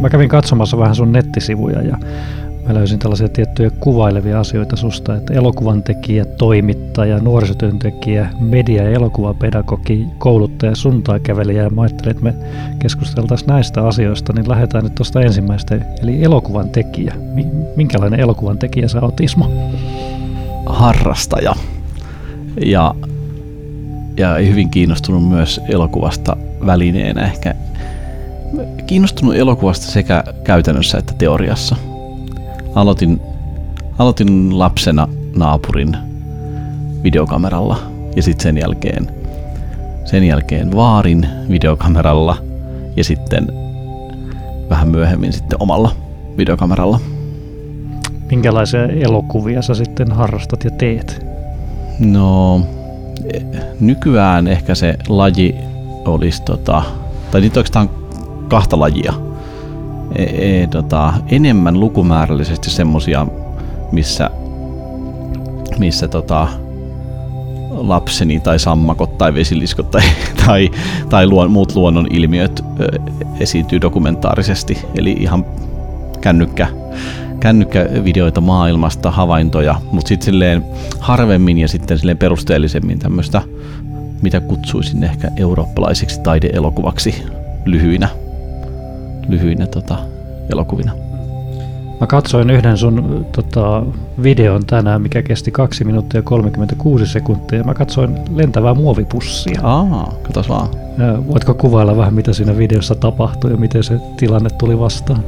mä kävin katsomassa vähän sun nettisivuja ja mä löysin tällaisia tiettyjä kuvailevia asioita susta, että elokuvan tekijä, toimittaja, nuorisotyöntekijä, media- ja elokuvapedagogi, kouluttaja, suntainkävelijä ja mä ajattelin, että me keskusteltaisiin näistä asioista, niin lähdetään nyt tuosta ensimmäistä, eli elokuvan tekijä. Minkälainen elokuvan tekijä sä oot, Ismo? Harrastaja ja, ja hyvin kiinnostunut myös elokuvasta välineenä ehkä kiinnostunut elokuvasta sekä käytännössä että teoriassa – aloitin, aloitin lapsena naapurin videokameralla ja sitten sen jälkeen, sen jälkeen vaarin videokameralla ja sitten vähän myöhemmin sitten omalla videokameralla. Minkälaisia elokuvia sä sitten harrastat ja teet? No, nykyään ehkä se laji olisi tota, tai niitä oikeastaan kahta lajia – e, e, tota, enemmän lukumäärällisesti semmosia, missä, missä tota, lapseni tai sammakot tai vesiliskot tai, tai, tai luon, muut luonnon ilmiöt ö, esiintyy dokumentaarisesti. Eli ihan kännykkä, kännykkävideoita maailmasta, havaintoja, mutta sitten silleen harvemmin ja sitten silleen perusteellisemmin tämmöistä, mitä kutsuisin ehkä eurooppalaiseksi taideelokuvaksi lyhyinä lyhyinä tota, elokuvina. Mä katsoin yhden sun tota, videon tänään, mikä kesti 2 minuuttia ja 36 sekuntia. Mä katsoin lentävää muovipussia. Aa, katos vaan. Ja voitko kuvailla vähän, mitä siinä videossa tapahtui ja miten se tilanne tuli vastaan?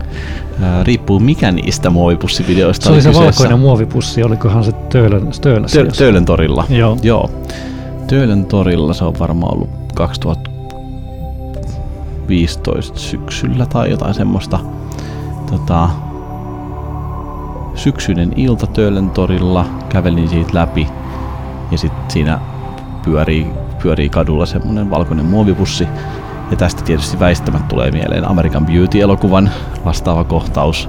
Ää, riippuu mikä niistä muovipussivideoista Se oli, oli se kyseessä. valkoinen muovipussi, olikohan se Töölön, Töölössä? Tö, Töölön torilla. Joo. Joo. Töölön torilla se on varmaan ollut 2000 15 syksyllä tai jotain semmoista. Tota, syksyinen ilta Töölön torilla, kävelin siitä läpi ja sitten siinä pyörii, pyörii kadulla semmoinen valkoinen muovipussi. Ja tästä tietysti väistämättä tulee mieleen American Beauty-elokuvan vastaava kohtaus.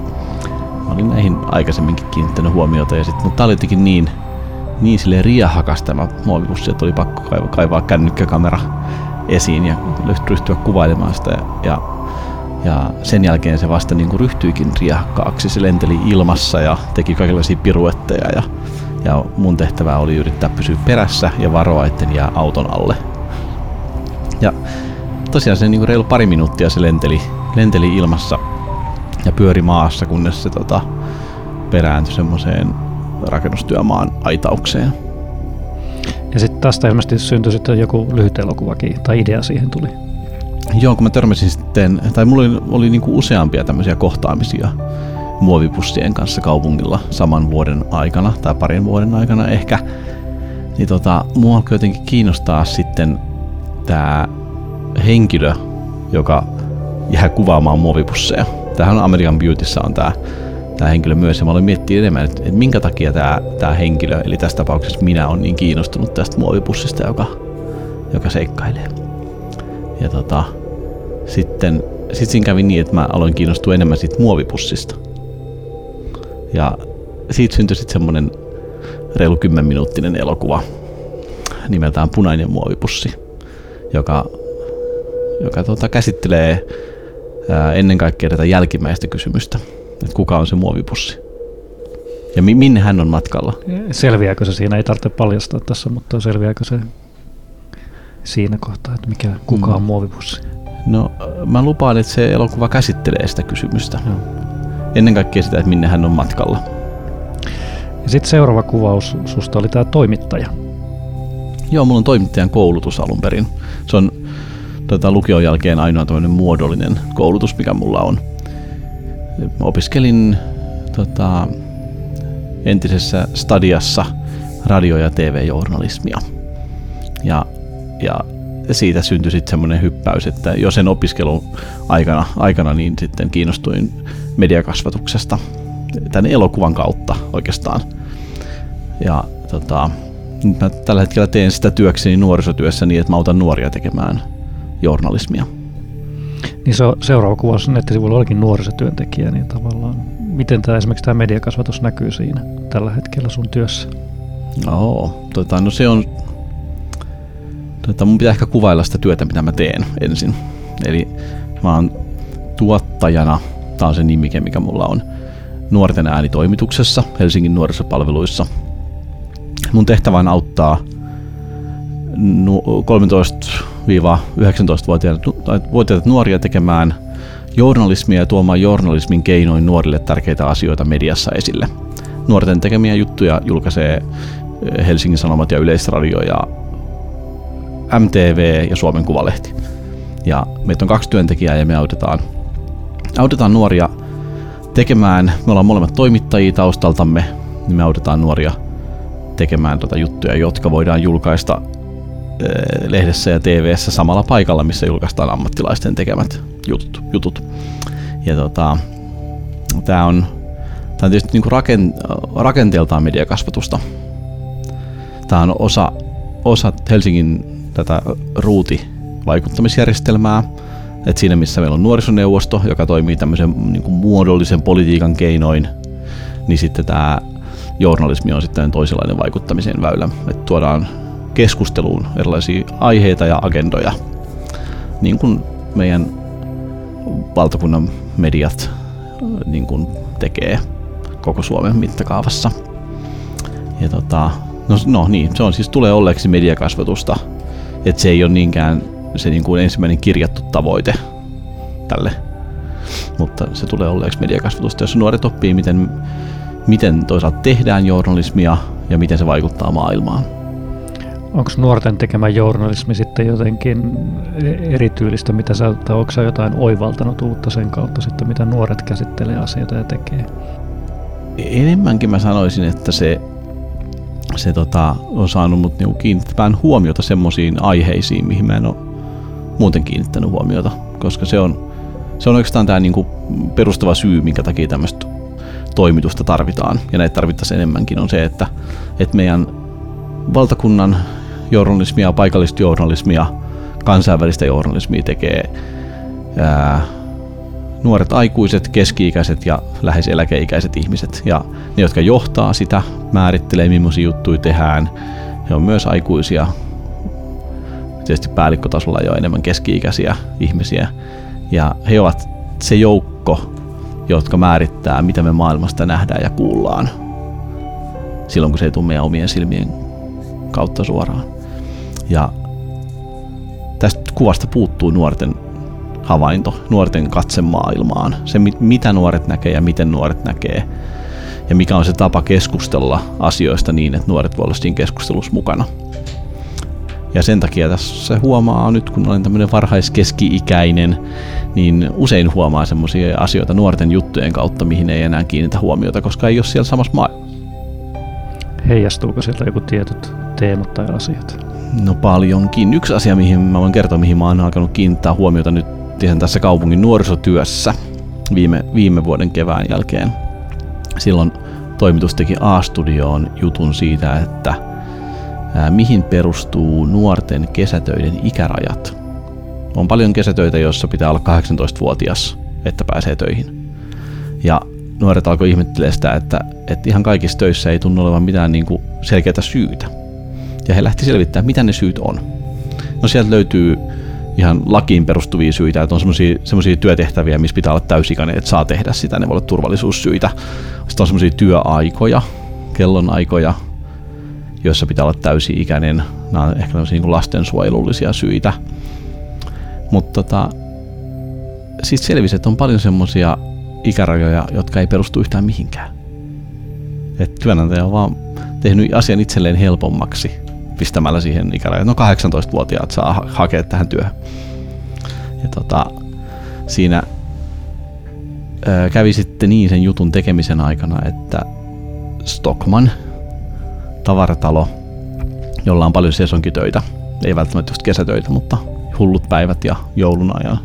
Mä olin näihin aikaisemminkin kiinnittänyt huomiota, ja sit, mutta tää oli jotenkin niin, niin sille riahakas tämä muovipussi, että oli pakko kaivaa, kaivaa kännykkäkamera esiin ja ryhtyä kuvailemaan sitä. Ja, ja sen jälkeen se vasta niin kuin ryhtyikin riakkaaksi. Se lenteli ilmassa ja teki kaikenlaisia piruetteja ja, ja mun tehtävä oli yrittää pysyä perässä ja varoa, etten jää auton alle. Ja tosiaan se niin kuin reilu pari minuuttia se lenteli, lenteli ilmassa ja pyöri maassa, kunnes se tota, perääntyi semmoiseen rakennustyömaan aitaukseen. Ja sitten tästä ilmeisesti syntyi sitten joku lyhyt elokuvakin, tai idea siihen tuli. Joo, kun mä törmäsin sitten, tai mulla oli, oli niinku useampia tämmöisiä kohtaamisia muovipussien kanssa kaupungilla saman vuoden aikana, tai parin vuoden aikana ehkä, niin tota, mua alkoi jotenkin kiinnostaa sitten tämä henkilö, joka jää kuvaamaan muovipusseja. Tähän American Beautyssä on tämä tämä henkilö myös. Ja mä aloin miettiä enemmän, että, että minkä takia tämä, tämä henkilö, eli tässä tapauksessa minä, on niin kiinnostunut tästä muovipussista, joka, joka seikkailee. Ja tota, sitten sit siinä kävi niin, että mä aloin kiinnostua enemmän siitä muovipussista. Ja siitä syntyi sitten semmoinen reilu 10 minuuttinen elokuva nimeltään Punainen muovipussi, joka, joka tota, käsittelee ää, ennen kaikkea tätä jälkimmäistä kysymystä että kuka on se muovipussi. Ja mi- minne hän on matkalla. Selviääkö se siinä? Ei tarvitse paljastaa tässä, mutta selviääkö se siinä kohtaa, että mikä, kuka on mm. muovipussi? No, mä lupaan, että se elokuva käsittelee sitä kysymystä. No. Ennen kaikkea sitä, että minne hän on matkalla. Ja sitten seuraava kuvaus susta oli tämä toimittaja. Joo, mulla on toimittajan koulutus alun perin. Se on tota, lukion jälkeen ainoa muodollinen koulutus, mikä mulla on opiskelin tota, entisessä stadiassa radio- ja TV-journalismia. Ja, ja siitä syntyi sitten semmoinen hyppäys, että jo sen opiskelun aikana, aikana niin sitten kiinnostuin mediakasvatuksesta tämän elokuvan kautta oikeastaan. Ja tota, nyt mä tällä hetkellä teen sitä työkseni nuorisotyössä niin, että mä autan nuoria tekemään journalismia. Niin se seuraava kuvaus nettisivuilla olikin nuorisotyöntekijä, niin tavallaan miten tämä esimerkiksi tämä mediakasvatus näkyy siinä tällä hetkellä sun työssä? Joo, tota, no se on, tota, mun pitää ehkä kuvailla sitä työtä, mitä mä teen ensin. Eli mä oon tuottajana Tämä on se nimike, mikä mulla on nuorten äänitoimituksessa Helsingin nuorisopalveluissa. Mun tehtävä on auttaa 13-19-vuotiaita nuoria tekemään journalismia ja tuomaan journalismin keinoin nuorille tärkeitä asioita mediassa esille. Nuorten tekemiä juttuja julkaisee Helsingin Sanomat ja Yleisradio ja MTV ja Suomen Kuvalehti. Ja meitä on kaksi työntekijää ja me autetaan, autetaan nuoria tekemään, me ollaan molemmat toimittajia taustaltamme, niin me autetaan nuoria tekemään tuota juttuja, jotka voidaan julkaista eh, lehdessä ja TVssä samalla paikalla, missä julkaistaan ammattilaisten tekemät jutut. jutut. Ja tota, tämä on, tää on tietysti niinku raken, rakenteeltaan mediakasvatusta. Tämä on osa, osa Helsingin tätä ruuti-vaikuttamisjärjestelmää. Et siinä missä meillä on nuorisoneuvosto, joka toimii tämmöisen niin kuin muodollisen politiikan keinoin, niin sitten tämä journalismi on sitten toisenlainen vaikuttamisen väylä. Et tuodaan keskusteluun erilaisia aiheita ja agendoja, niin kuin meidän valtakunnan mediat niin kuin tekee koko Suomen mittakaavassa. Ja tota, no, no niin, se on siis tulee olleeksi mediakasvatusta – että se ei ole niinkään se niin kuin ensimmäinen kirjattu tavoite tälle. Mutta se tulee olleeksi mediakasvatusta, jossa nuoret oppii, miten, miten toisaalta tehdään journalismia ja miten se vaikuttaa maailmaan. Onko nuorten tekemä journalismi sitten jotenkin erityylistä, mitä sä, tai onko sä jotain oivaltanut uutta sen kautta sitten, mitä nuoret käsittelee asioita ja tekee? Enemmänkin mä sanoisin, että se se tota, on saanut mut niinku kiinnittämään huomiota semmoisiin aiheisiin, mihin mä en ole muuten kiinnittänyt huomiota, koska se on, se on oikeastaan tämä niinku perustava syy, minkä takia tämmöistä toimitusta tarvitaan, ja näitä tarvittaisiin enemmänkin, on se, että, että meidän valtakunnan journalismia, paikallista journalismia, kansainvälistä journalismia tekee ää, nuoret aikuiset, keski-ikäiset ja lähes eläkeikäiset ihmiset. Ja ne, jotka johtaa sitä, määrittelee millaisia juttuja tehdään. He on myös aikuisia, tietysti päällikkotasolla jo enemmän keski-ikäisiä ihmisiä. Ja he ovat se joukko, jotka määrittää, mitä me maailmasta nähdään ja kuullaan. Silloin, kun se ei tule meidän omien silmien kautta suoraan. Ja tästä kuvasta puuttuu nuorten havainto nuorten katsemaailmaan. Se, mitä nuoret näkee ja miten nuoret näkee. Ja mikä on se tapa keskustella asioista niin, että nuoret voivat olla siinä keskustelussa mukana. Ja sen takia tässä huomaa nyt, kun olen tämmöinen varhaiskeski-ikäinen, niin usein huomaa semmoisia asioita nuorten juttujen kautta, mihin ei enää kiinnitä huomiota, koska ei ole siellä samassa maailmassa. Heijastuuko sieltä joku tietyt teemat tai asiat? No paljonkin. Yksi asia, mihin mä voin kertoa, mihin mä oon alkanut kiinnittää huomiota nyt sen tässä kaupungin nuorisotyössä viime, viime vuoden kevään jälkeen. Silloin toimitus teki A-studioon jutun siitä, että ää, mihin perustuu nuorten kesätöiden ikärajat. On paljon kesätöitä, joissa pitää olla 18-vuotias, että pääsee töihin. Ja nuoret alkoi ihmettelemään sitä, että, että ihan kaikissa töissä ei tunnu olevan mitään niin kuin selkeää syytä. Ja he lähti selvittämään, mitä ne syyt on. No sieltä löytyy ihan lakiin perustuvia syitä, että on semmoisia työtehtäviä, missä pitää olla täysikäinen, että saa tehdä sitä, ne voi olla turvallisuussyitä. Sitten on semmoisia työaikoja, kellonaikoja, joissa pitää olla täysi-ikäinen. Nämä on ehkä niin lastensuojelullisia syitä. Mutta tota, sitten selvisi, että on paljon semmoisia ikärajoja, jotka ei perustu yhtään mihinkään. Et työnantaja on vaan tehnyt asian itselleen helpommaksi pistämällä siihen ikärajan. No 18-vuotiaat saa hakea tähän työhön. Ja tota, siinä ää, kävi sitten niin sen jutun tekemisen aikana, että Stockman, tavaratalo, jolla on paljon sesonkitöitä, ei välttämättä just kesätöitä, mutta hullut päivät ja joulun ajan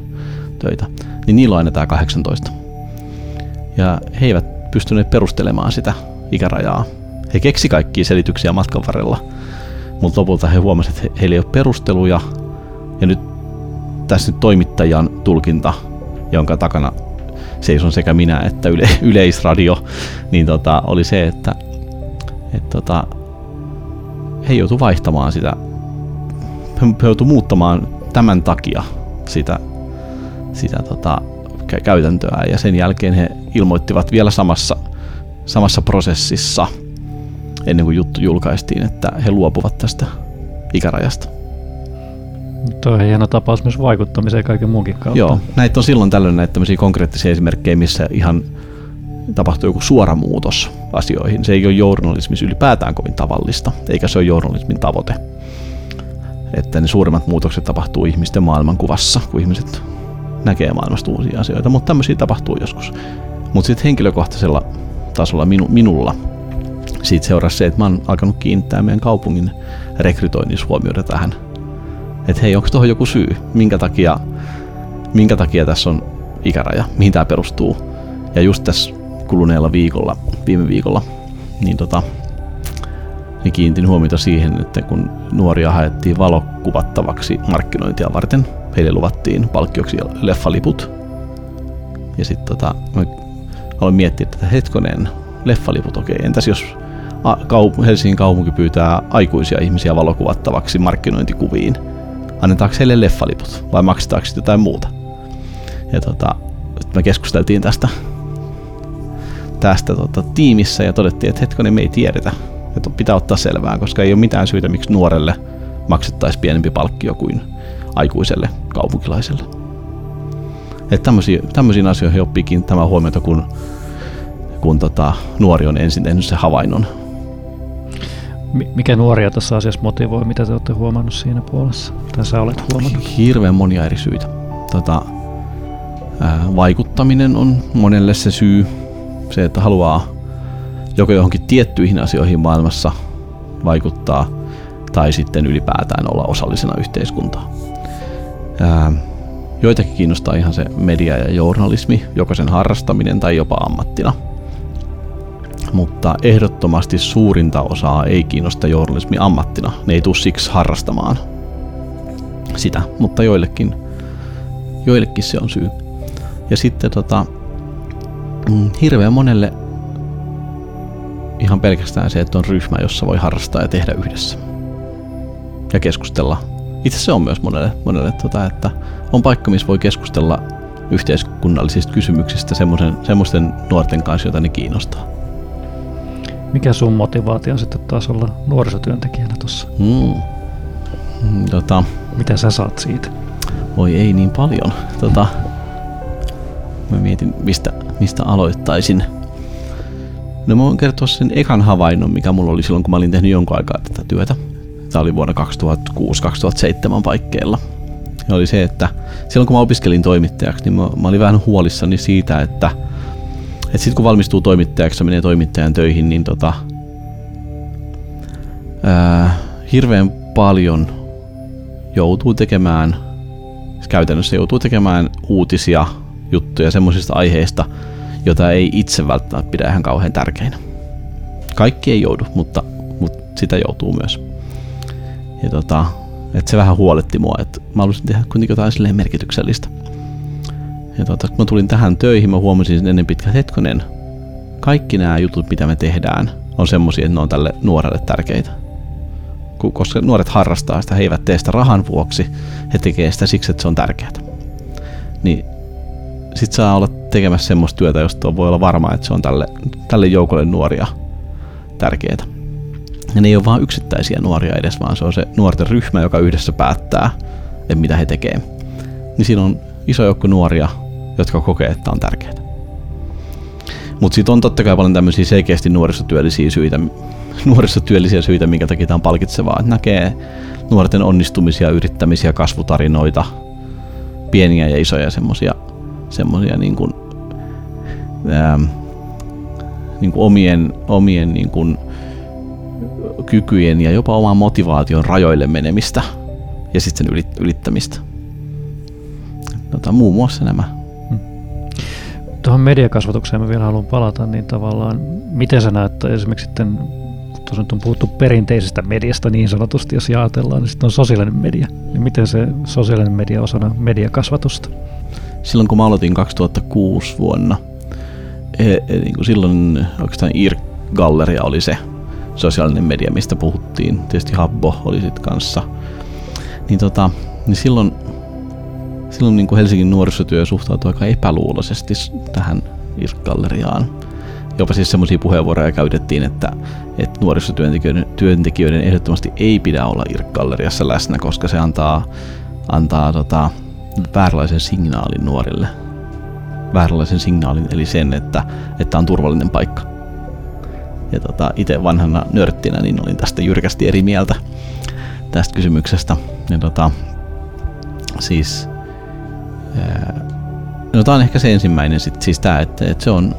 töitä, niin niillä on aina tämä 18. Ja he eivät pystyneet perustelemaan sitä ikärajaa. He keksi kaikkia selityksiä matkan varrella, mutta lopulta he huomasivat, että heillä ei ole perusteluja. Ja nyt tässä nyt toimittajan tulkinta, jonka takana seison sekä minä että yle, yleisradio, niin tota, oli se, että et tota, he joutuivat vaihtamaan sitä, he joutuivat muuttamaan tämän takia sitä, sitä tota, käytäntöä. Ja sen jälkeen he ilmoittivat vielä samassa, samassa prosessissa ennen kuin juttu julkaistiin, että he luopuvat tästä ikärajasta. Tuo on hieno tapaus myös vaikuttamiseen kaiken muunkin kautta. Joo, näitä on silloin tällöin näitä tämmöisiä konkreettisia esimerkkejä, missä ihan tapahtuu joku suora muutos asioihin. Se ei ole journalismissa ylipäätään kovin tavallista, eikä se ole journalismin tavoite. Että ne suurimmat muutokset tapahtuu ihmisten maailmankuvassa, kun ihmiset näkee maailmasta uusia asioita, mutta tämmöisiä tapahtuu joskus. Mutta sitten henkilökohtaisella tasolla minu, minulla siitä seurasi se, että mä oon alkanut kiinnittää meidän kaupungin rekrytoinnissa huomioida tähän. Että hei, onko tuohon joku syy, minkä takia, minkä takia tässä on ikäraja, mihin tämä perustuu. Ja just tässä kuluneella viikolla, viime viikolla, niin tota, niin kiinnitin huomiota siihen, että kun nuoria haettiin valokuvattavaksi markkinointia varten, heille luvattiin palkkioksi leffaliput. Ja sitten tota, mä aloin miettiä, että hetkonen, leffaliput, okei, entäs jos Helsingin kaupunki pyytää aikuisia ihmisiä valokuvattavaksi markkinointikuviin, annetaanko heille leffaliput vai maksetaanko jotain muuta? Ja tota, me keskusteltiin tästä, tästä tota, tiimissä ja todettiin, että hetkonen me ei tiedetä, että pitää ottaa selvää, koska ei ole mitään syytä, miksi nuorelle maksettaisiin pienempi palkkio kuin aikuiselle kaupunkilaiselle. Että tämmöisiin, tämmöisiin asioihin oppii tämä huomiota, kun, kun tota, nuori on ensin tehnyt se havainnon. Mikä nuoria tässä asiassa motivoi? Mitä te olette huomannut siinä puolessa? Tai sä olet huomannut? Hirveän monia eri syitä. Tota, ää, vaikuttaminen on monelle se syy. Se, että haluaa joko johonkin tiettyihin asioihin maailmassa vaikuttaa, tai sitten ylipäätään olla osallisena yhteiskuntaa. Ää, joitakin kiinnostaa ihan se media ja journalismi, joko sen harrastaminen tai jopa ammattina. Mutta ehdottomasti suurinta osaa ei kiinnosta journalismi ammattina. Ne ei tule siksi harrastamaan sitä, mutta joillekin, joillekin se on syy. Ja sitten tota, mm, hirveän monelle ihan pelkästään se, että on ryhmä, jossa voi harrastaa ja tehdä yhdessä. Ja keskustella. Itse se on myös monelle, monelle tota, että on paikka, missä voi keskustella yhteiskunnallisista kysymyksistä semmoisten nuorten kanssa, joita ne kiinnostaa. Mikä sun motivaatio on sitten taas olla nuorisotyöntekijänä tuossa? Mm. Tota, Mitä sä saat siitä? Voi ei niin paljon. Tota, mä mietin, mistä, mistä aloittaisin. No mä voin kertoa sen ekan havainnon, mikä mulla oli silloin, kun mä olin tehnyt jonkun aikaa tätä työtä. Tämä oli vuonna 2006-2007 paikkeilla. Ja oli se, että silloin kun mä opiskelin toimittajaksi, niin mä, mä olin vähän huolissani siitä, että, että sitten kun valmistuu toimittajaksi ja menee toimittajan töihin, niin tota, ää, hirveän paljon joutuu tekemään, käytännössä joutuu tekemään uutisia, juttuja semmoisista aiheista, jota ei itse välttämättä pidä ihan kauhean tärkeinä. Kaikki ei joudu, mutta, mutta sitä joutuu myös. Ja tota, että se vähän huoletti mua, että mä haluaisin tehdä kuitenkin jotain silleen merkityksellistä. Ja tota, kun mä tulin tähän töihin, mä huomasin ennen pitkän hetkonen, kaikki nämä jutut, mitä me tehdään, on semmoisia, että ne on tälle nuorelle tärkeitä. Koska nuoret harrastaa sitä, he eivät tee sitä rahan vuoksi, he tekee sitä siksi, että se on tärkeää. Niin sit saa olla tekemässä semmoista työtä, josta voi olla varma, että se on tälle, tälle joukolle nuoria tärkeää. Ja ne ei ole vain yksittäisiä nuoria edes, vaan se on se nuorten ryhmä, joka yhdessä päättää, että mitä he tekee. Niin siinä on iso joukko nuoria, jotka kokee, että on tärkeää. Mutta sitten on totta kai paljon tämmöisiä selkeästi nuorisotyöllisiä syitä, nuorisotyöllisiä syitä, minkä takia tämä on palkitsevaa. Että näkee nuorten onnistumisia, yrittämisiä, kasvutarinoita, pieniä ja isoja semmoisia semmosia niin kuin, niin kuin omien, omien niin kuin kykyjen ja jopa oman motivaation rajoille menemistä ja sitten sen ylittämistä. Tota, muun muassa nämä. Tuohon mediakasvatukseen mä vielä haluan palata, niin tavallaan miten sä näet esimerkiksi sitten, tuossa nyt on puhuttu perinteisestä mediasta niin sanotusti, jos jaatellaan, niin sitten on sosiaalinen media. Niin miten se sosiaalinen media osana mediakasvatusta? Silloin kun mä aloitin 2006 vuonna, e, e, niin kuin silloin oikeastaan IR-galleria oli se sosiaalinen media, mistä puhuttiin. Tietysti Habbo oli sitten kanssa. Niin, tota, niin silloin, silloin niin kuin Helsingin nuorisotyö suhtautuu aika epäluuloisesti tähän IRC-galleriaan. Jopa siis semmoisia puheenvuoroja käytettiin, että, että nuorisotyöntekijöiden työntekijöiden ehdottomasti ei pidä olla IRC-galleriassa läsnä, koska se antaa, antaa tota, vääränlaisen signaalin nuorille. Vääränlaisen signaalin, eli sen, että, että on turvallinen paikka. Ja tota, itse vanhana nörttinä niin olin tästä jyrkästi eri mieltä tästä kysymyksestä. Ja tota, siis, no tämä on ehkä se ensimmäinen, sit, siis tämä, että, että se, on,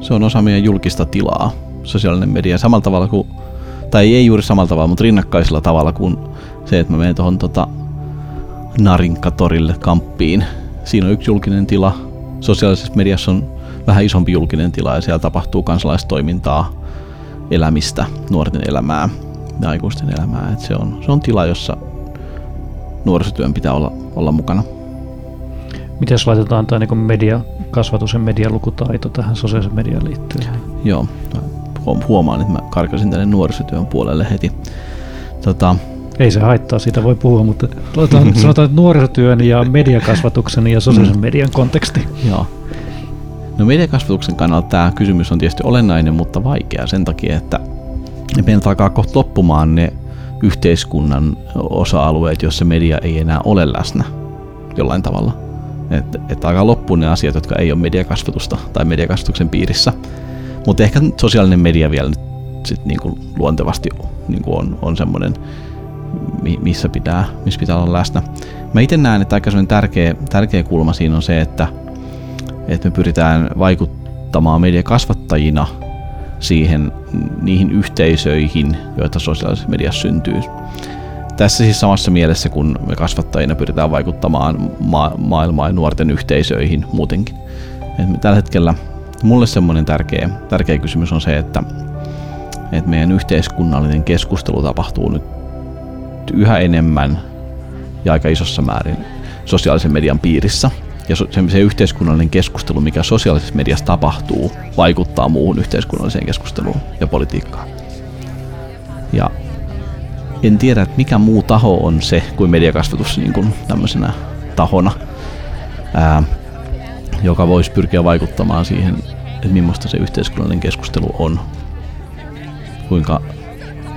se on osa meidän julkista tilaa, sosiaalinen media, samalla tavalla kuin, tai ei juuri samalla tavalla, mutta rinnakkaisella tavalla kuin se, että mä menen tuohon tota, Narinkatorille kamppiin. Siinä on yksi julkinen tila. Sosiaalisessa mediassa on vähän isompi julkinen tila ja siellä tapahtuu kansalaistoimintaa, elämistä, nuorten elämää ja aikuisten elämää. Et se, on, se on tila, jossa nuorisotyön pitää olla, olla mukana. Miten laitetaan tämä niin media, kasvatus ja medialukutaito tähän sosiaalisen mediaan liittyen? Joo, huomaan, että mä karkasin tänne nuorisotyön puolelle heti. Tota, ei se haittaa, siitä voi puhua, mutta sanotaan, että nuorisotyön ja mediakasvatuksen ja sosiaalisen median konteksti. Joo. No mediakasvatuksen kannalta tämä kysymys on tietysti olennainen, mutta vaikea sen takia, että meiltä alkaa kohta loppumaan ne yhteiskunnan osa-alueet, joissa media ei enää ole läsnä jollain tavalla. Että et alkaa loppuun ne asiat, jotka ei ole mediakasvatusta tai mediakasvatuksen piirissä. Mutta ehkä sosiaalinen media vielä nyt sit niinku luontevasti niinku on, on semmoinen, missä pitää, missä pitää olla läsnä. Mä itse näen, että aika tärkeä, tärkeä kulma siinä on se, että, että me pyritään vaikuttamaan mediakasvattajina siihen niihin yhteisöihin, joita sosiaalisessa mediassa syntyy. Tässä siis samassa mielessä, kun me kasvattajina pyritään vaikuttamaan ma- maailmaan ja nuorten yhteisöihin muutenkin. Et tällä hetkellä mulle semmoinen tärkeä, tärkeä kysymys on se, että, että meidän yhteiskunnallinen keskustelu tapahtuu nyt yhä enemmän ja aika isossa määrin sosiaalisen median piirissä. Ja se, se yhteiskunnallinen keskustelu, mikä sosiaalisessa mediassa tapahtuu, vaikuttaa muuhun yhteiskunnalliseen keskusteluun ja politiikkaan. Ja en tiedä, että mikä muu taho on se kuin mediakasvatus niin kuin tämmöisenä tahona, ää, joka voisi pyrkiä vaikuttamaan siihen, että millaista se yhteiskunnallinen keskustelu on. Kuinka,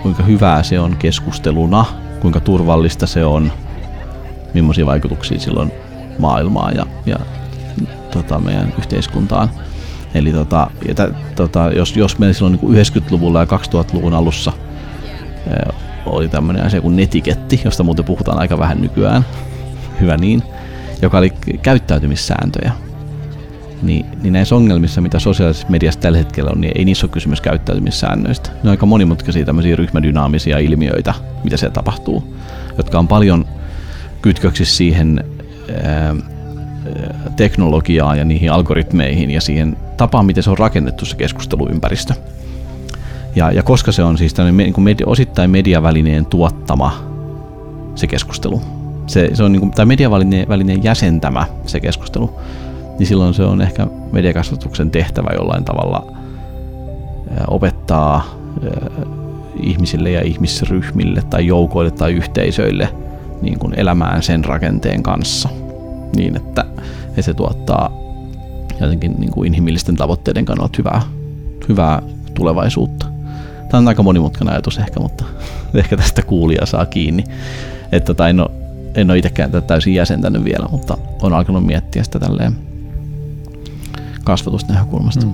kuinka hyvää se on keskusteluna kuinka turvallista se on, millaisia vaikutuksia silloin maailmaan ja, ja tota, meidän yhteiskuntaan. Eli tota, ja tä, tota, jos, jos meillä silloin niin 90-luvulla ja 2000-luvun alussa oli tämmöinen asia kuin netiketti, josta muuten puhutaan aika vähän nykyään, hyvä niin, joka oli käyttäytymissääntöjä. Niin, niin näissä ongelmissa, mitä sosiaalisessa mediassa tällä hetkellä on, niin ei niissä ole kysymys käyttäytymissäännöistä. Ne on aika monimutkaisia tämmöisiä ryhmädynaamisia ilmiöitä, mitä siellä tapahtuu, jotka on paljon kytköksissä siihen ää, teknologiaan ja niihin algoritmeihin ja siihen tapaan, miten se on rakennettu se keskusteluympäristö. Ja, ja koska se on siis tämmöinen niin media, osittain mediavälineen tuottama se keskustelu, se, se on niin kuin, tai mediavälineen jäsentämä se keskustelu, niin silloin se on ehkä mediakasvatuksen tehtävä jollain tavalla opettaa ihmisille ja ihmisryhmille tai joukoille tai yhteisöille niin kuin elämään sen rakenteen kanssa. Niin, että, että se tuottaa jotenkin niin kuin inhimillisten tavoitteiden kannalta hyvää, hyvää tulevaisuutta. Tämä on aika monimutkainen ajatus ehkä, mutta ehkä tästä kuulija saa kiinni. Että, tai en ole, en ole itsekään tätä täysin jäsentänyt vielä, mutta on alkanut miettiä sitä tälleen kasvatusnäkökulmasta. Mm.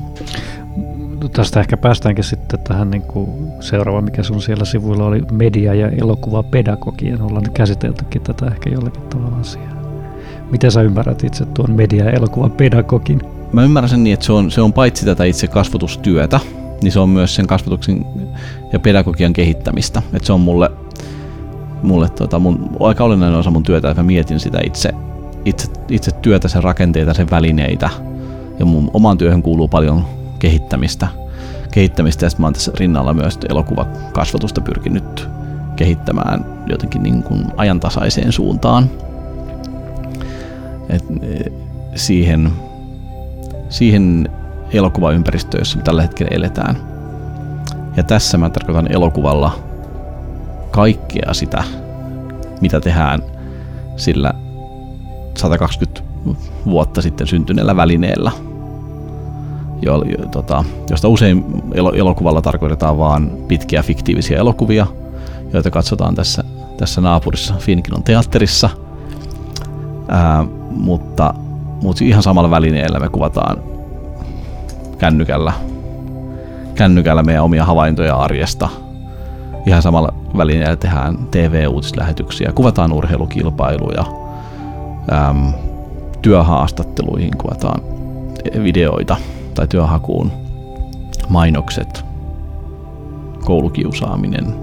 Tästä ehkä päästäänkin sitten tähän niin kuin seuraava, mikä sun siellä sivuilla oli media- ja elokuvapedagogia. Ollaan käsiteltykin tätä ehkä jollakin tavalla asiaa. Miten sä ymmärrät itse tuon media- ja elokuvapedagogin? Mä ymmärrän sen niin, että se on, se on paitsi tätä itse kasvatustyötä, niin se on myös sen kasvatuksen ja pedagogian kehittämistä. Että se on mulle, mulle tota, mun, aika olennainen osa mun työtä, että mä mietin sitä itse, itse, itse työtä, sen rakenteita, sen välineitä – ja mun omaan työhön kuuluu paljon kehittämistä. kehittämistä ja sitten mä oon tässä rinnalla myös elokuvakasvatusta pyrkinyt kehittämään jotenkin niin kuin ajantasaiseen suuntaan. Et e, siihen, siihen elokuvaympäristöön, jossa me tällä hetkellä eletään. Ja tässä mä tarkoitan elokuvalla kaikkea sitä, mitä tehdään sillä 120 vuotta sitten syntyneellä välineellä, jo, jo, tota, josta usein elokuvalla tarkoitetaan vain pitkiä fiktiivisiä elokuvia, joita katsotaan tässä, tässä naapurissa Finkinon teatterissa. Ää, mutta, mutta ihan samalla välineellä me kuvataan kännykällä, kännykällä meidän omia havaintoja arjesta. Ihan samalla välineellä tehdään TV-uutislähetyksiä, kuvataan urheilukilpailuja, äm, työhaastatteluihin kuvataan videoita tai työhakuun, mainokset, koulukiusaaminen,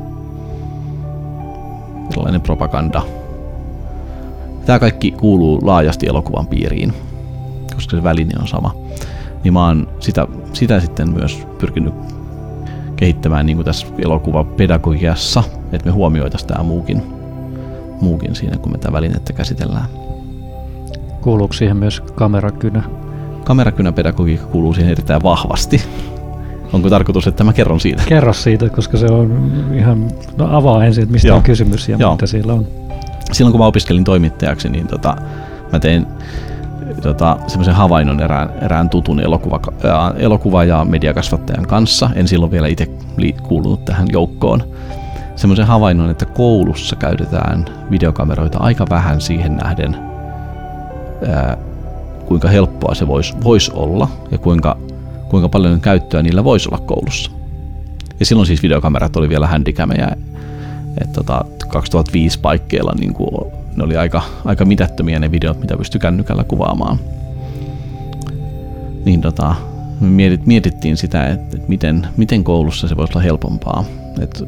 erilainen propaganda. Tämä kaikki kuuluu laajasti elokuvan piiriin, koska se väline on sama. Niin mä oon sitä, sitä sitten myös pyrkinyt kehittämään niin kuin tässä elokuvapedagogiassa, että me huomioitaisiin tämä muukin, muukin siinä, kun me tätä välinettä käsitellään. Kuuluuko siihen myös kamerakynä? Kamerakynäpedagogiikka kuuluu siihen erittäin vahvasti. Onko tarkoitus, että mä kerron siitä? Kerro siitä, koska se on ihan, no avaa ensin, että mistä Joo. on kysymys ja Joo. mitä siellä on. Silloin kun mä opiskelin toimittajaksi, niin tota, mä tein tota, semmoisen havainnon erään, erään tutun elokuva, ää, elokuva- ja mediakasvattajan kanssa. En silloin vielä itse kuulunut tähän joukkoon. Semmoisen havainnon, että koulussa käytetään videokameroita aika vähän siihen nähden, ää, kuinka helppoa se voisi vois olla ja kuinka, kuinka paljon käyttöä niillä voisi olla koulussa. Ja silloin siis videokamerat oli vielä handicameja, että tota, 2005 paikkeilla niin kuin, ne oli aika, aika mitättömiä ne videot, mitä pystyi kännykällä kuvaamaan. Niin tota, me mietit, mietittiin sitä, että, että miten, miten koulussa se voisi olla helpompaa. Et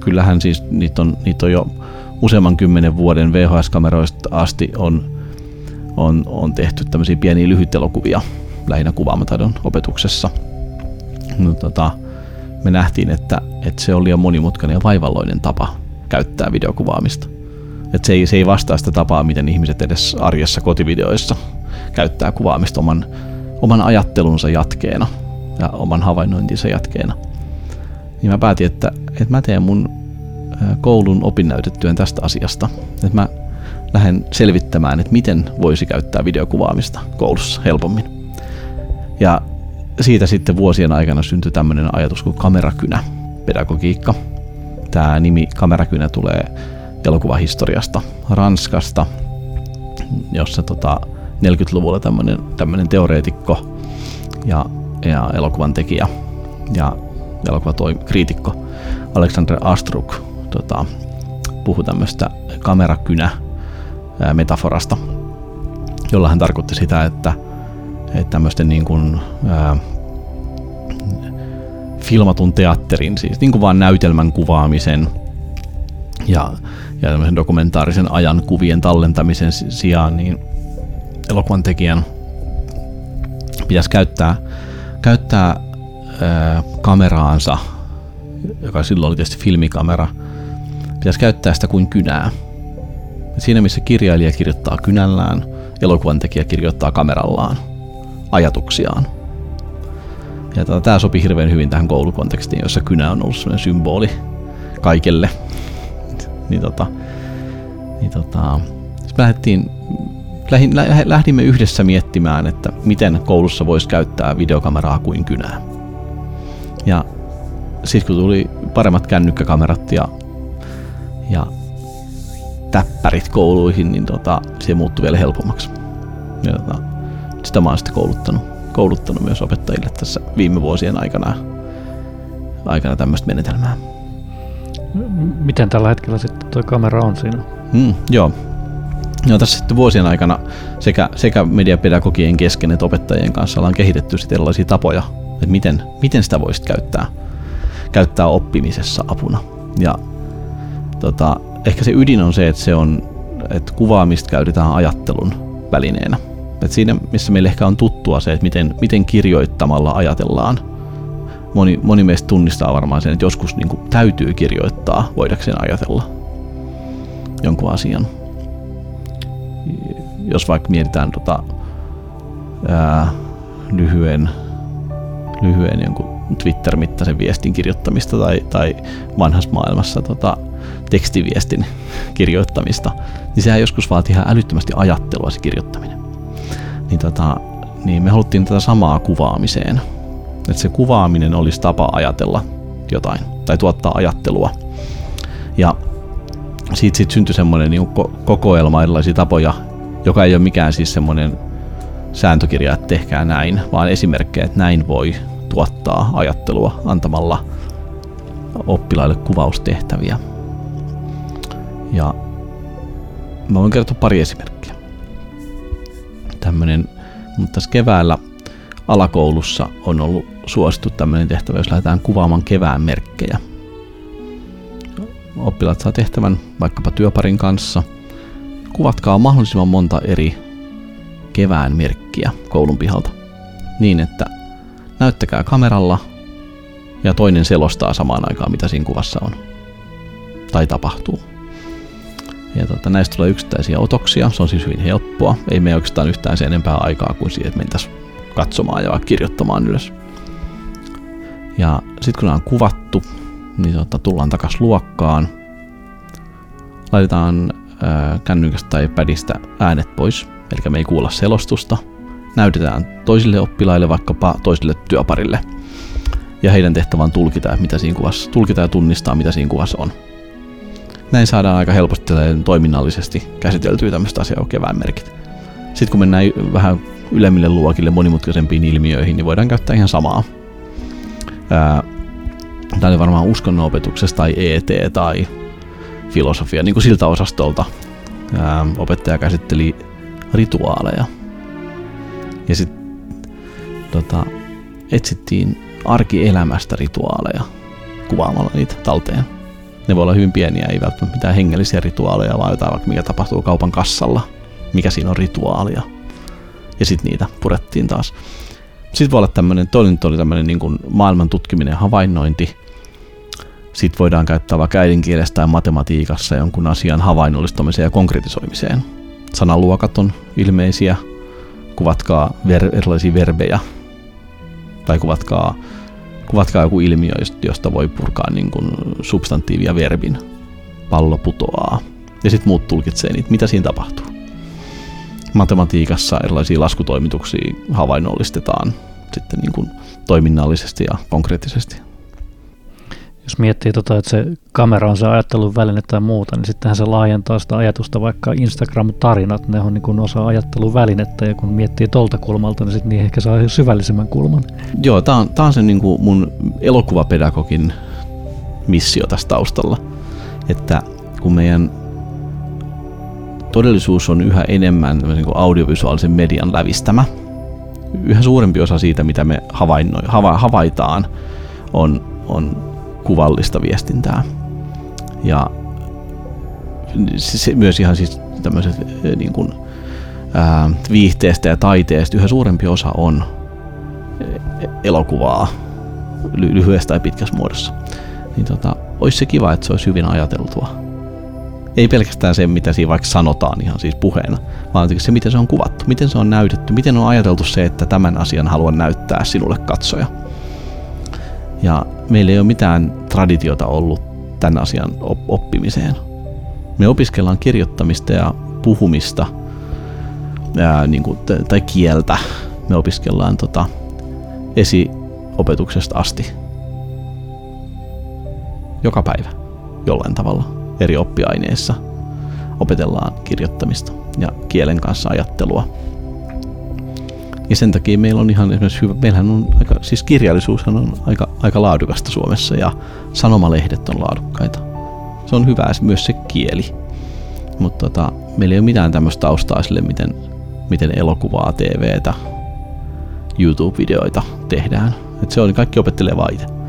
kyllähän siis niitä on, niitä on jo useamman kymmenen vuoden VHS-kameroista asti on on, on tehty tämmöisiä pieniä lyhytelokuvia lähinnä kuvaamataidon opetuksessa. No, tota, me nähtiin, että, että se oli liian monimutkainen ja vaivalloinen tapa käyttää videokuvaamista. Että se, ei, se ei vastaa sitä tapaa, miten ihmiset edes arjessa kotivideoissa käyttää kuvaamista oman, oman ajattelunsa jatkeena ja oman havainnointinsa jatkeena. Niin mä päätin, että, että mä teen mun koulun opinnäytetyön tästä asiasta. Että mä lähden selvittämään, että miten voisi käyttää videokuvaamista koulussa helpommin. Ja siitä sitten vuosien aikana syntyi tämmöinen ajatus kuin kamerakynä pedagogiikka. Tämä nimi kamerakynä tulee elokuvahistoriasta Ranskasta, jossa tota 40-luvulla tämmöinen, tämmöinen teoreetikko ja, ja elokuvan tekijä ja elokuvakriitikko Alexander Astruk tota, puhui tämmöistä kamerakynä metaforasta, jolla hän tarkoitti sitä, että, että tämmöisten niin kuin, ää, filmatun teatterin, siis niin kuin vaan näytelmän kuvaamisen ja, ja tämmöisen dokumentaarisen ajan kuvien tallentamisen sijaan, niin elokuvan tekijän pitäisi käyttää, käyttää ää, kameraansa, joka silloin oli tietysti filmikamera, pitäisi käyttää sitä kuin kynää Siinä missä kirjailija kirjoittaa kynällään, elokuvan tekijä kirjoittaa kamerallaan ajatuksiaan. Ja tota, tämä sopii hirveän hyvin tähän koulukontekstiin, jossa kynä on ollut symboli kaikelle. Niin tota, niin tota, lähdettiin, lähdin, lähdimme yhdessä miettimään, että miten koulussa voisi käyttää videokameraa kuin kynää. Ja sitten kun tuli paremmat kännykkäkamerat ja, ja täppärit kouluihin, niin tota, se muuttui vielä helpommaksi. Ja, tota, sitä mä oon sitten kouluttanut, kouluttanut myös opettajille tässä viime vuosien aikana, aikana tämmöistä menetelmää. Miten tällä hetkellä sitten tuo kamera on siinä? Mm, joo. No, tässä sitten vuosien aikana sekä, sekä mediapedagogien kesken että opettajien kanssa ollaan kehitetty sitten erilaisia tapoja, että miten, miten sitä voisit käyttää, käyttää oppimisessa apuna. Ja tota, ehkä se ydin on se, että se on, että kuvaamista käytetään ajattelun välineenä. Et siinä, missä meille ehkä on tuttua se, että miten, miten kirjoittamalla ajatellaan. Moni, moni meistä tunnistaa varmaan sen, että joskus niin kuin, täytyy kirjoittaa voidakseen ajatella jonkun asian. Jos vaikka mietitään tota, ää, lyhyen, lyhyen jonkun Twitter-mittaisen viestin kirjoittamista tai, tai vanhassa maailmassa tota, tekstiviestin kirjoittamista, niin sehän joskus vaatii ihan älyttömästi ajattelua se kirjoittaminen. Niin, tota, niin me haluttiin tätä samaa kuvaamiseen. Että se kuvaaminen olisi tapa ajatella jotain tai tuottaa ajattelua. Ja siitä sitten syntyi semmoinen niin kokoelma erilaisia tapoja, joka ei ole mikään siis semmoinen sääntökirja, että tehkää näin, vaan esimerkkejä, että näin voi tuottaa ajattelua antamalla oppilaille kuvaustehtäviä. Ja mä voin kertoa pari esimerkkiä. Tämmönen, mutta tässä keväällä alakoulussa on ollut suosittu tämmöinen tehtävä, jos lähdetään kuvaamaan kevään merkkejä. Oppilaat saa tehtävän vaikkapa työparin kanssa. Kuvatkaa mahdollisimman monta eri kevään merkkiä koulun pihalta. Niin, että näyttäkää kameralla ja toinen selostaa samaan aikaan, mitä siinä kuvassa on. Tai tapahtuu. Ja tota, näistä tulee yksittäisiä otoksia, se on siis hyvin helppoa. Ei me oikeastaan yhtään sen enempää aikaa kuin siihen, että mentäisiin katsomaan ja kirjoittamaan ylös. Ja sitten kun nämä on kuvattu, niin tota, tullaan takas luokkaan. Laitetaan ää, kännykästä tai pädistä äänet pois, eli me ei kuulla selostusta. Näytetään toisille oppilaille, vaikkapa toisille työparille. Ja heidän tehtävän tulkita, mitä siinä kuvassa, tulkita ja tunnistaa, mitä siinä kuvassa on. Näin saadaan aika helposti toiminnallisesti käsiteltyä tämmöistä asiaa kevään merkit. Sitten kun mennään vähän ylemmille luokille monimutkaisempiin ilmiöihin, niin voidaan käyttää ihan samaa. Tämä oli varmaan uskonnonopetuksessa tai ET tai filosofia, niin kuin siltä osastolta. Ää, opettaja käsitteli rituaaleja. Ja sitten tota, etsittiin arkielämästä rituaaleja kuvaamalla niitä talteen. Ne voi olla hyvin pieniä, ei välttämättä mitään hengellisiä rituaaleja, vaan jotain vaikka mikä tapahtuu kaupan kassalla, mikä siinä on rituaalia. Ja sitten niitä purettiin taas. Sitten voi olla tämmöinen, toinen oli tämmöinen niin kuin maailman tutkiminen ja havainnointi. Sitten voidaan käyttää vaikka äidinkielessä tai matematiikassa jonkun asian havainnollistamiseen ja konkretisoimiseen. Sanaluokat on ilmeisiä. Kuvatkaa ver- erilaisia verbejä. Tai kuvatkaa, kuvatkaa joku ilmiö, josta voi purkaa niin kuin substantiivia verbin. Pallo putoaa. Ja sitten muut tulkitsee niitä, mitä siinä tapahtuu matematiikassa erilaisia laskutoimituksia havainnollistetaan sitten niin kuin toiminnallisesti ja konkreettisesti. Jos miettii, tota, että se kamera on se ajattelun väline tai muuta, niin sittenhän se laajentaa sitä ajatusta vaikka Instagram-tarinat, ne on niin kuin osa ajattelun välinettä, ja kun miettii tolta kulmalta, niin sitten niin ehkä saa syvällisemmän kulman. Joo, tämä on, tää on se niin kuin mun elokuvapedagogin missio tässä taustalla, että kun meidän todellisuus on yhä enemmän niin kuin audiovisuaalisen median lävistämä. Yhä suurempi osa siitä, mitä me havainnoi, hava, havaitaan, on, on kuvallista viestintää. Ja se, myös ihan siis tämmöiset niin kuin, ää, viihteestä ja taiteesta yhä suurempi osa on elokuvaa lyhyessä tai pitkässä muodossa. Niin tota, olisi se kiva, että se olisi hyvin ajateltua ei pelkästään se, mitä siinä vaikka sanotaan ihan siis puheena, vaan se, miten se on kuvattu, miten se on näytetty, miten on ajateltu se, että tämän asian haluan näyttää sinulle katsoja. Ja meillä ei ole mitään traditiota ollut tämän asian oppimiseen. Me opiskellaan kirjoittamista ja puhumista ää, niin kuin, tai kieltä. Me opiskellaan tota, esiopetuksesta asti. Joka päivä jollain tavalla eri oppiaineissa opetellaan kirjoittamista ja kielen kanssa ajattelua. Ja sen takia meillä on ihan esimerkiksi hyvä, meillähän on aika, siis kirjallisuushan on aika, aika laadukasta Suomessa ja sanomalehdet on laadukkaita. Se on hyvä myös se kieli. Mutta tota, meillä ei ole mitään tämmöistä taustaa sille, miten, miten elokuvaa, TVtä, YouTube-videoita tehdään. Et se on, kaikki opettelee itse.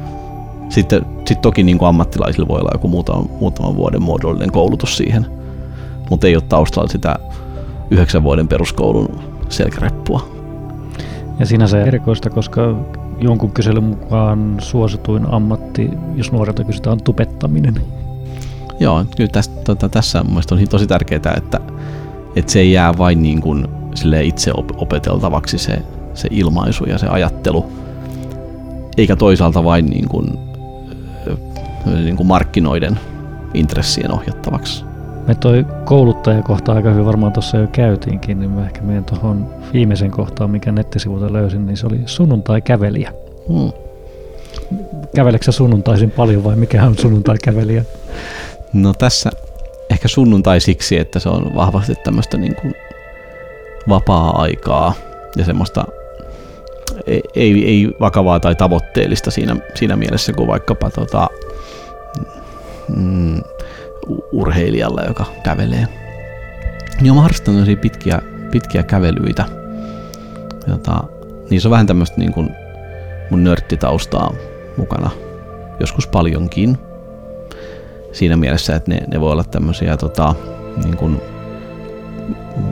Sitten sit toki niin kuin ammattilaisilla voi olla joku muutaman, muutaman vuoden muodollinen koulutus siihen, mutta ei ole taustalla sitä yhdeksän vuoden peruskoulun selkäreppua. Ja siinä se erikoista, koska jonkun kyselyn mukaan suosituin ammatti, jos nuorelta kysytään, on tupettaminen. Joo, kyllä tästä, tota, tässä mun on tosi tärkeää, että, että se ei jää vain niin kuin itse opeteltavaksi se, se ilmaisu ja se ajattelu, eikä toisaalta vain niin kuin niin kuin markkinoiden intressien ohjattavaksi. Me toi kouluttajakohta aika hyvin varmaan tuossa jo käytiinkin, niin mä ehkä menen tuohon viimeisen kohtaan, mikä nettisivulta löysin, niin se oli sunnuntai-kävelijä. Hmm. Käveleksä sunnuntaisin paljon vai mikä on sunnuntai-kävelijä? No tässä ehkä sunnuntai siksi, että se on vahvasti tämmöistä niin kuin vapaa-aikaa ja semmoista ei, ei, vakavaa tai tavoitteellista siinä, siinä mielessä kuin vaikkapa tota, mm, urheilijalle, joka kävelee. Niin on pitkiä, pitkiä kävelyitä. Jota, niissä on vähän tämmöistä niin kuin mun nörttitaustaa mukana. Joskus paljonkin. Siinä mielessä, että ne, ne voi olla tämmöisiä tota, niin kuin,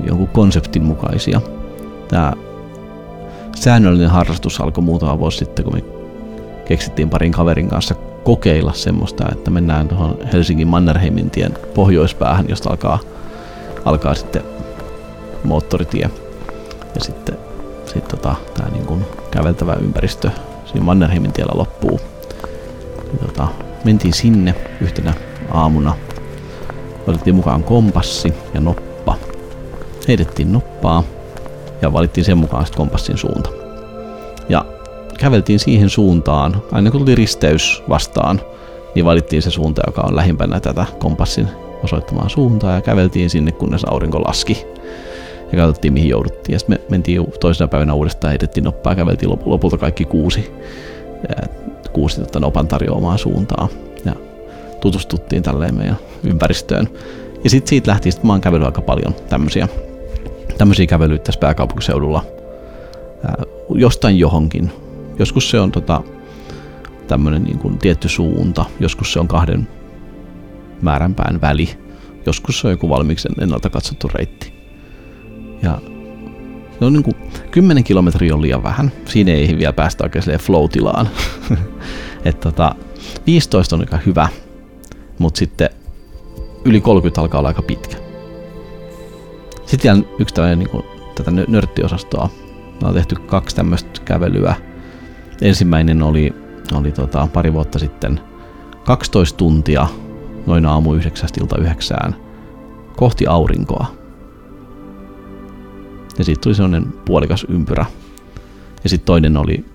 jonkun konseptin mukaisia. Tämä säännöllinen harrastus alkoi muutama vuosi sitten, kun me keksittiin parin kaverin kanssa kokeilla semmoista, että mennään tuohon Helsingin Mannerheimin tien pohjoispäähän, josta alkaa, alkaa sitten moottoritie. Ja sitten sit tota, tämä niin käveltävä ympäristö siinä Mannerheimin tiellä loppuu. Ja tota, mentiin sinne yhtenä aamuna. Otettiin mukaan kompassi ja noppa. Heitettiin noppaa ja valittiin sen mukaan sitten kompassin suunta. Ja käveltiin siihen suuntaan, aina kun tuli risteys vastaan, niin valittiin se suunta, joka on lähimpänä tätä kompassin osoittamaa suuntaa ja käveltiin sinne, kunnes aurinko laski. Ja katsottiin, mihin jouduttiin. Ja sitten me mentiin toisena päivänä uudestaan, heitettiin noppaa ja käveltiin lopulta kaikki kuusi, kuusi tota nopan tarjoamaa suuntaa. Ja tutustuttiin tälleen meidän ympäristöön. Ja sitten siitä lähti, sit mä oon kävellyt aika paljon tämmöisiä, tämmöisiä kävelyitä tässä pääkaupunkiseudulla. Jostain johonkin Joskus se on tota, tämmöinen niin kuin tietty suunta, joskus se on kahden määränpään väli, joskus se on joku valmiiksi ennalta katsottu reitti. Ja on niin kuin, 10 kilometriä on liian vähän. Siinä ei vielä päästä oikein flow-tilaan. Et tota, 15 on aika hyvä, mutta sitten yli 30 alkaa olla aika pitkä. Sitten vielä yksi tämmöinen niin kuin, tätä nörttiosastoa. Me on tehty kaksi tämmöistä kävelyä ensimmäinen oli, oli tota, pari vuotta sitten 12 tuntia noin aamu yhdeksästä ilta yhdeksään kohti aurinkoa. Ja sitten tuli sellainen puolikas ympyrä. Ja sitten toinen oli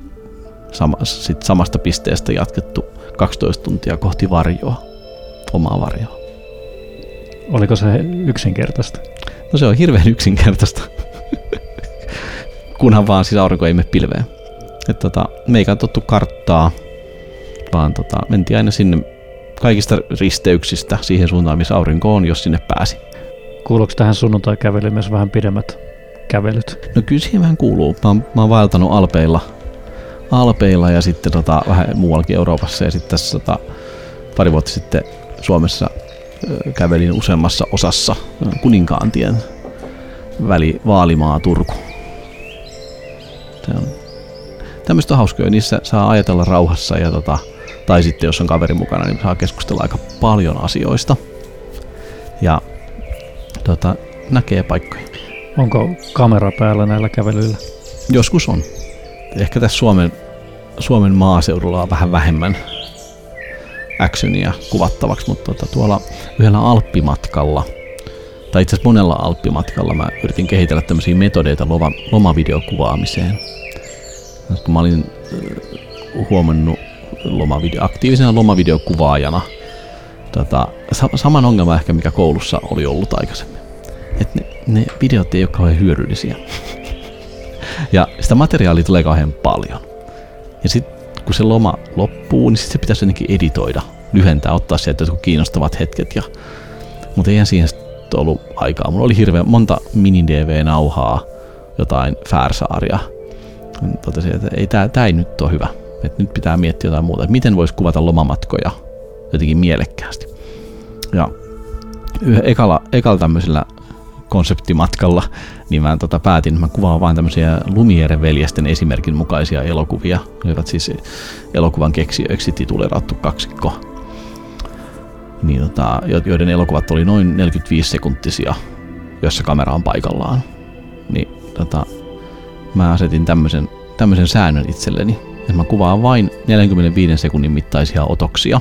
sama, sit samasta pisteestä jatkettu 12 tuntia kohti varjoa, omaa varjoa. Oliko se yksinkertaista? No se on hirveän yksinkertaista. Kunhan vaan siis aurinko ei mene pilveen. Et tota, me ei katsottu karttaa, vaan tota, mentiin aina sinne kaikista risteyksistä siihen suuntaan, missä aurinko on, jos sinne pääsi. Kuuluuko tähän sunnuntai-kävelyyn myös vähän pidemmät kävelyt? No kyllä siihen vähän kuuluu. Mä oon, mä oon vaeltanut Alpeilla, Alpeilla ja sitten tota, vähän muuallakin Euroopassa ja sitten tässä tota, pari vuotta sitten Suomessa kävelin useammassa osassa Kuninkaantien väli Vaalimaa Turku. Se on tämmöistä on hauskoja, niissä saa ajatella rauhassa ja tota, tai sitten jos on kaveri mukana, niin saa keskustella aika paljon asioista. Ja tota, näkee paikkoja. Onko kamera päällä näillä kävelyillä? Joskus on. Ehkä tässä Suomen, Suomen maaseudulla on vähän vähemmän actionia kuvattavaksi, mutta tota, tuolla yhdellä alppimatkalla, tai itse asiassa monella alppimatkalla mä yritin kehitellä tämmöisiä metodeita loma, lomavideokuvaamiseen kun mä olin äh, huomannut lomavideo, aktiivisena lomavideokuvaajana tota, saman ongelma ehkä mikä koulussa oli ollut aikaisemmin. Että ne, ne videot ei ole kauhean hyödyllisiä. ja sitä materiaalia tulee kauhean paljon. Ja sitten kun se loma loppuu, niin sit se pitäisi jotenkin editoida, lyhentää, ottaa sieltä jotkut kiinnostavat hetket. Ja, mutta eihän siihen ollut aikaa. Mulla oli hirveän monta mini-DV-nauhaa, jotain Färsaaria, totesin, että ei, tämä, tämä ei nyt ole hyvä. Että nyt pitää miettiä jotain muuta. Että miten voisi kuvata lomamatkoja jotenkin mielekkäästi. Ja ekalla, ekalla tämmöisellä konseptimatkalla, niin mä tota päätin, että mä kuvaan vain tämmöisiä Lumiere veljesten esimerkin mukaisia elokuvia. Ne ovat siis elokuvan keksijöiksi tituleerattu kaksikko. Niin tota, joiden elokuvat oli noin 45 sekuntisia, jossa kamera on paikallaan. Niin tota, mä asetin tämmöisen, tämmöisen säännön itselleni, että mä kuvaan vain 45 sekunnin mittaisia otoksia.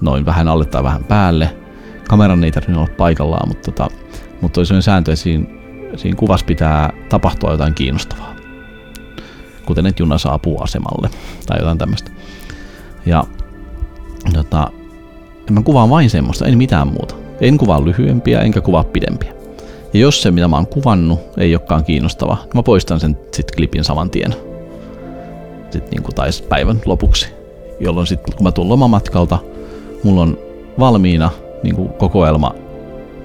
noin vähän alle tai vähän päälle. Kameran ei tarvitse olla paikallaan, mutta, tota, mutta oli sääntö, että siinä, siinä kuvassa pitää tapahtua jotain kiinnostavaa. Kuten että juna saapuu asemalle tai jotain tämmöistä. Ja tota, mä kuvaan vain semmoista, en mitään muuta. En kuvaa lyhyempiä, enkä kuvaa pidempiä. Ja jos se, mitä mä oon kuvannut, ei olekaan kiinnostava, niin mä poistan sen sit klipin saman tien. Sitten niin kuin taisi päivän lopuksi. Jolloin sitten kun mä tulen lomamatkalta, mulla on valmiina niin kuin kokoelma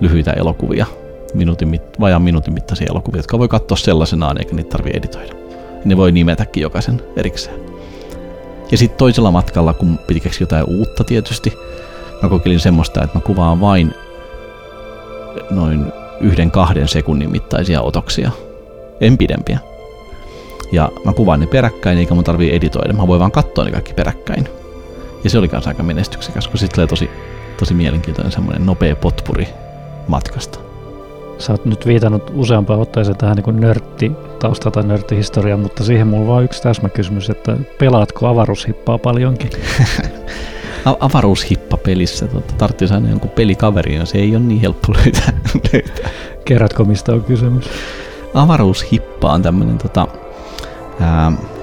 lyhyitä elokuvia, minuutin mit, vajaan minuutin mittaisia elokuvia, jotka voi katsoa sellaisenaan eikä niitä tarvitse editoida. Ne voi nimetäkin jokaisen erikseen. Ja sitten toisella matkalla, kun piti keksiä jotain uutta tietysti, mä kokeilin semmoista, että mä kuvaan vain noin yhden kahden sekunnin mittaisia otoksia, en pidempiä. Ja mä kuvaan ne peräkkäin, eikä mun tarvii editoida, mä voin vaan katsoa ne kaikki peräkkäin. Ja se oli kanssa aika menestyksekäs, kun sitten tulee tosi, tosi mielenkiintoinen semmoinen nopea potpuri matkasta. Sä oot nyt viitannut useampaan otteeseen tähän niin nörtti tausta tai nörttihistoriaan, mutta siihen mulla on vain yksi täsmäkysymys, että pelaatko avaruushippaa paljonkin? avaruushippa pelissä. Tota, tarvitsisi aina jonkun pelikaverin ja se ei ole niin helppo löytää. löytää. Kerrotko, mistä on kysymys? Avaruushippa on tämmöinen tota,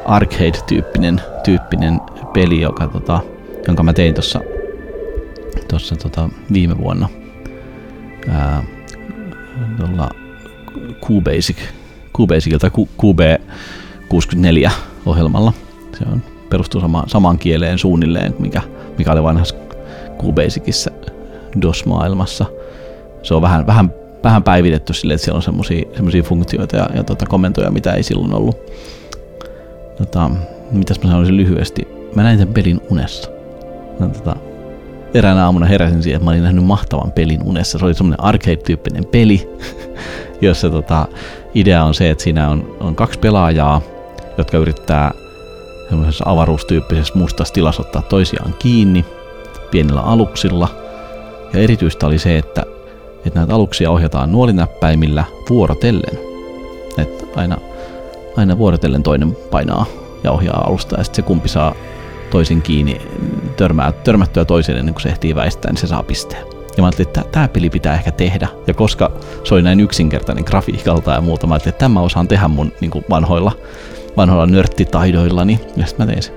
arcade-tyyppinen tyyppinen peli, joka, tota, jonka mä tein tuossa tossa, tota, viime vuonna ää, QBasic, QBasicilta QB64 ohjelmalla. Se on perustuu sama, samaan kieleen suunnilleen, mikä mikä oli vanhassa QBasicissa DOS-maailmassa. Se on vähän, vähän, vähän päivitetty sille, että siellä on semmoisia funktioita ja, ja tota, komentoja, mitä ei silloin ollut. Tota, mitäs mä sanoisin lyhyesti? Mä näin tämän pelin unessa. No, tota, eräänä aamuna heräsin siihen, että mä olin nähnyt mahtavan pelin unessa. Se oli semmoinen arcade-tyyppinen peli, jossa tota, idea on se, että siinä on, on kaksi pelaajaa, jotka yrittää semmoisessa avaruustyyppisessä mustassa tilassa ottaa toisiaan kiinni pienillä aluksilla. Ja erityistä oli se, että, että näitä aluksia ohjataan nuolinäppäimillä vuorotellen. Että aina, aina vuorotellen toinen painaa ja ohjaa alusta ja sitten se kumpi saa toisin kiinni törmää, törmättyä toiseen ennen kuin se ehtii väistää, niin se saa pisteen. Ja mä ajattelin, että tämä peli pitää ehkä tehdä. Ja koska se oli näin yksinkertainen grafiikalta ja muuta, mä ajattelin, että tämä osaan tehdä mun niin kuin vanhoilla vanhoilla nörttitaidoillani, ja sitten mä tein sen.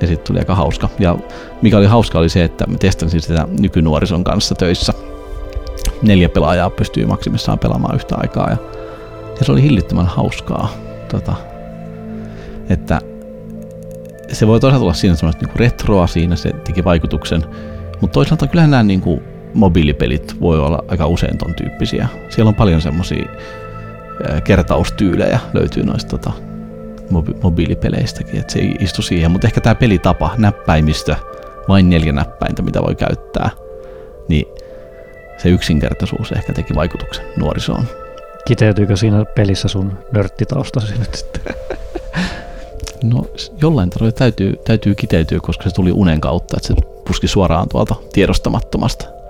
Ja sitten tuli aika hauska. Ja mikä oli hauska oli se, että mä testasin sitä nykynuorison kanssa töissä. Neljä pelaajaa pystyy maksimissaan pelaamaan yhtä aikaa. Ja, ja se oli hillittömän hauskaa. Tota, että se voi toisaalta olla siinä semmoista niinku retroa siinä, se teki vaikutuksen. Mutta toisaalta kyllähän nämä niinku mobiilipelit voi olla aika usein ton tyyppisiä. Siellä on paljon semmoisia kertaustyylejä löytyy noista tota, mobi- mobiilipeleistäkin, että se ei istu siihen, mutta ehkä tämä pelitapa, näppäimistö, vain neljä näppäintä, mitä voi käyttää, niin se yksinkertaisuus ehkä teki vaikutuksen nuorisoon. Kiteytyykö siinä pelissä sun nörttitaustasi nyt sitten? No jollain tavalla täytyy, täytyy kiteytyä, koska se tuli unen kautta, että se puski suoraan tuolta tiedostamattomasta